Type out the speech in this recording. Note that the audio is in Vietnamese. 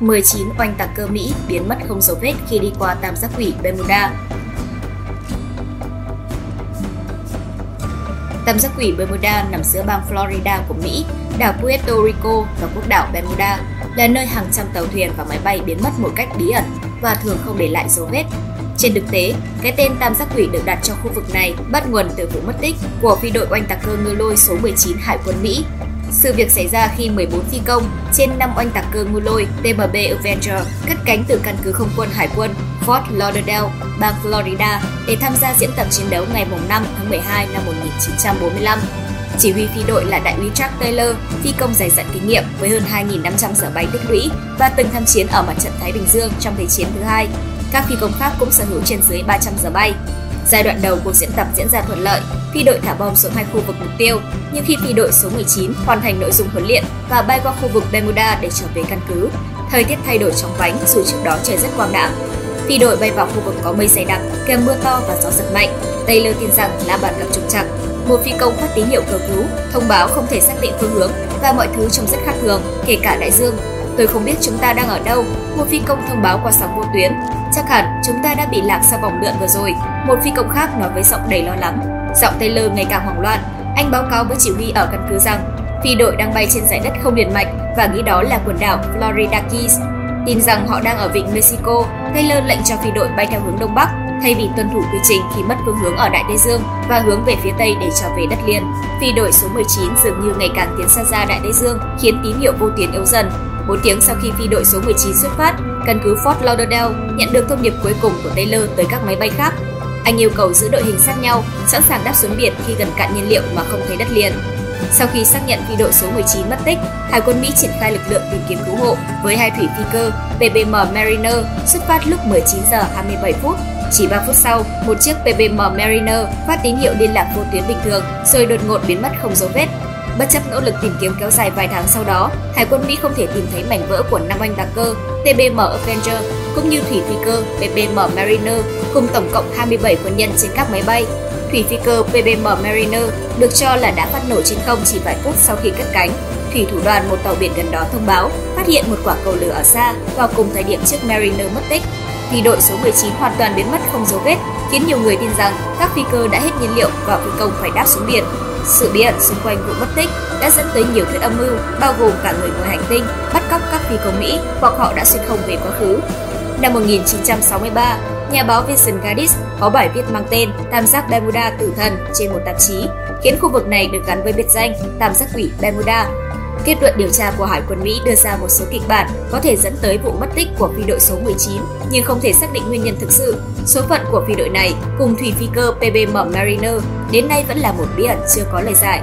19 oanh tạc cơ Mỹ biến mất không dấu vết khi đi qua tam giác quỷ Bermuda. Tam giác quỷ Bermuda nằm giữa bang Florida của Mỹ, đảo Puerto Rico và quốc đảo Bermuda, là nơi hàng trăm tàu thuyền và máy bay biến mất một cách bí ẩn và thường không để lại dấu vết. Trên thực tế, cái tên tam giác quỷ được đặt cho khu vực này bắt nguồn từ vụ mất tích của phi đội oanh tạc cơ ngư lôi số 19 Hải quân Mỹ sự việc xảy ra khi 14 phi công trên 5 oanh tạc cơ ngu lôi TMB Avenger cất cánh từ căn cứ không quân Hải quân Fort Lauderdale, bang Florida để tham gia diễn tập chiến đấu ngày 5 tháng 12 năm 1945. Chỉ huy phi đội là đại úy Chuck Taylor, phi công dày dặn kinh nghiệm với hơn 2.500 giờ bay tích lũy và từng tham chiến ở mặt trận Thái Bình Dương trong Thế chiến thứ hai. Các phi công khác cũng sở hữu trên dưới 300 giờ bay. Giai đoạn đầu cuộc diễn tập diễn ra thuận lợi, phi đội thả bom xuống hai khu vực mục tiêu, nhưng khi phi đội số 19 hoàn thành nội dung huấn luyện và bay qua khu vực Bermuda để trở về căn cứ, thời tiết thay đổi chóng vánh dù trước đó trời rất quang đãng. Phi đội bay vào khu vực có mây dày đặc, kèm mưa to và gió giật mạnh. Taylor tin rằng là bản gặp trục trặc. Một phi công phát tín hiệu cầu cứu, thông báo không thể xác định phương hướng và mọi thứ trông rất khác thường, kể cả đại dương. Tôi không biết chúng ta đang ở đâu. Một phi công thông báo qua sóng vô tuyến. Chắc hẳn chúng ta đã bị lạc sau vòng lượn vừa rồi. Một phi công khác nói với giọng đầy lo lắng. Giọng Taylor ngày càng hoảng loạn. Anh báo cáo với chỉ huy ở căn cứ rằng phi đội đang bay trên giải đất không liền mạch và nghĩ đó là quần đảo Florida Keys. Tin rằng họ đang ở vịnh Mexico, Taylor lệnh cho phi đội bay theo hướng đông bắc thay vì tuân thủ quy trình khi mất phương hướng ở Đại Tây Dương và hướng về phía Tây để trở về đất liền. Phi đội số 19 dường như ngày càng tiến xa ra Đại Tây Dương, khiến tín hiệu vô tuyến yếu dần. 4 tiếng sau khi phi đội số 19 xuất phát, căn cứ Fort Lauderdale nhận được thông điệp cuối cùng của Taylor tới các máy bay khác anh yêu cầu giữ đội hình sát nhau, sẵn sàng đáp xuống biển khi gần cạn nhiên liệu mà không thấy đất liền. Sau khi xác nhận phi đội số 19 mất tích, Hải quân Mỹ triển khai lực lượng tìm kiếm cứu hộ với hai thủy phi cơ PBM Mariner xuất phát lúc 19 giờ 27 phút. Chỉ 3 phút sau, một chiếc PBM Mariner phát tín hiệu liên lạc vô tuyến bình thường rồi đột ngột biến mất không dấu vết. Bất chấp nỗ lực tìm kiếm kéo dài vài tháng sau đó, Hải quân Mỹ không thể tìm thấy mảnh vỡ của năm anh tạc cơ TBM Avenger cũng như thủy phi cơ PBM Mariner cùng tổng cộng 27 quân nhân trên các máy bay. Thủy phi cơ PBM Mariner được cho là đã phát nổ trên không chỉ vài phút sau khi cất cánh. Thủy thủ đoàn một tàu biển gần đó thông báo phát hiện một quả cầu lửa ở xa vào cùng thời điểm chiếc Mariner mất tích vì đội số 19 hoàn toàn biến mất không dấu vết, khiến nhiều người tin rằng các phi cơ đã hết nhiên liệu và phi công phải đáp xuống biển. Sự bí ẩn xung quanh vụ mất tích đã dẫn tới nhiều thuyết âm mưu, bao gồm cả người ngoài hành tinh bắt cóc các phi công Mỹ hoặc họ đã xuyên không về quá khứ. Năm 1963, nhà báo Vincent Gaddis có bài viết mang tên Tam giác Bermuda tử thần trên một tạp chí, khiến khu vực này được gắn với biệt danh Tam giác quỷ Bermuda. Kết luận điều tra của Hải quân Mỹ đưa ra một số kịch bản có thể dẫn tới vụ mất tích của phi đội số 19, nhưng không thể xác định nguyên nhân thực sự. Số phận của phi đội này cùng thủy phi cơ PBM Mariner đến nay vẫn là một bí ẩn chưa có lời giải.